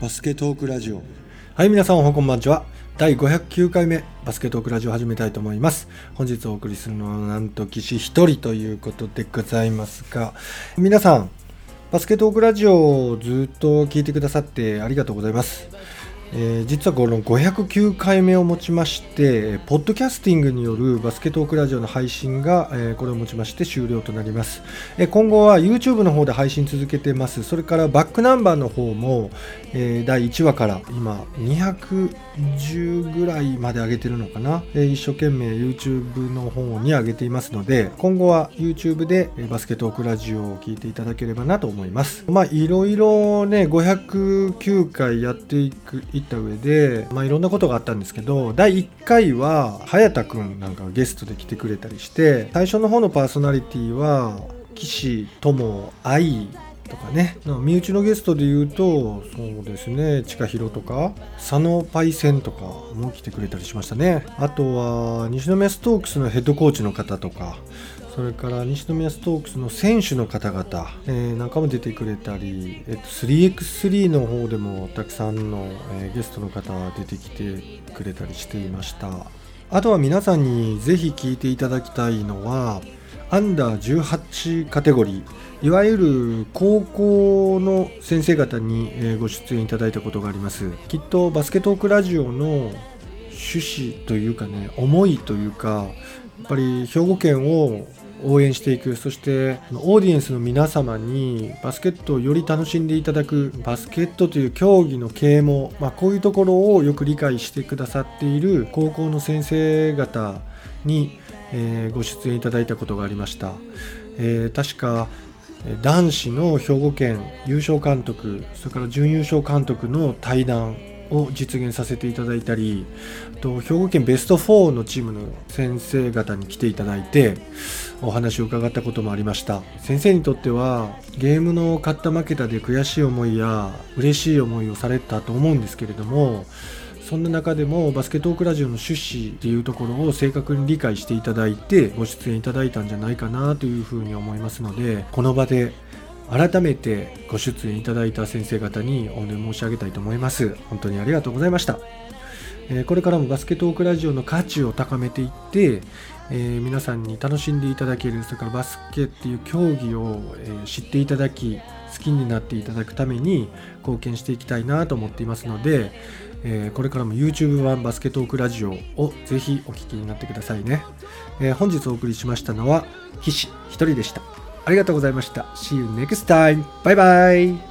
バスケトークラジオはい、皆さんおはこんばんちは。第509回目、バスケトークラジオを始めたいと思います。本日お送りするのは、なんと岸一人ということでございますが、皆さん、バスケトークラジオをずっと聞いてくださってありがとうございます。えー実はこの509回目をもちまして、ポッドキャスティングによるバスケットークラジオの配信が、えーこれをもちまして終了となります。えー今後は YouTube の方で配信続けてます。それからバックナンバーの方も、え第1話から今210ぐらいまで上げてるのかな、え一生懸命 YouTube の方に上げていますので今後は YouTube でバスケットークラジオを聞いていただければなと思いますまあいろいろね509回やっていくいった上でまあいろんなことがあったんですけど第1回は早田くんなんかゲストで来てくれたりして最初の方のパーソナリティは岸友愛とかね身内のゲストで言うとそうですね近広とか佐野パイセンとかも来てくれたりしましたね。あとは西宮ストークスのヘッドコーチの方とかそれから西宮ストークスの選手の方々、えーなんかも出てくれたり、えっと、3x3 の方でもたくさんの、えーゲストの方出てきてくれたりしていました。あとは皆さんにぜひ聞いていただきたいのはアンダー18カテゴリーいわゆる高校の先生方にえーご出演いただいたことがあります。きっとバスケトークラジオの趣旨というかね思いというかやっぱり兵庫県を応援していく。そしてオーディエンスの皆様にバスケットをより楽しんでいただくバスケットという競技の啓蒙、まあ、こういうところをよく理解してくださっている高校の先生方に、えーご出演いただいたことがありました、えー確か男子の兵庫県優勝監督それから準優勝監督の対談を実現させていただいたりと兵庫県ベスト4のチームの先生方に来ていただいてお話を伺ったこともありました。先生にとってはゲームの勝った負けたで悔しい思いや嬉しい思いをされたと思うんですけれどもそんな中でもバスケットークラジオの趣旨っていうところを正確に理解していただいてご出演いただいたんじゃないかなというふうに思いますのでこの場で改めてご出演いただいた先生方にお礼申し上げたいと思います。本当にありがとうございました。えこれからもバスケトークラジオの価値を高めていって、えー皆さんに楽しんでいただけるそれからバスケっていう競技を、え知っていただき好きになっていただくために貢献していきたいなと思っていますので、えこれからも YouTube 版バスケトークラジオをぜひお聞きになってくださいね、え本日お送りしましたのは岸一人でした。ありがとうございました See you next time! バイバイ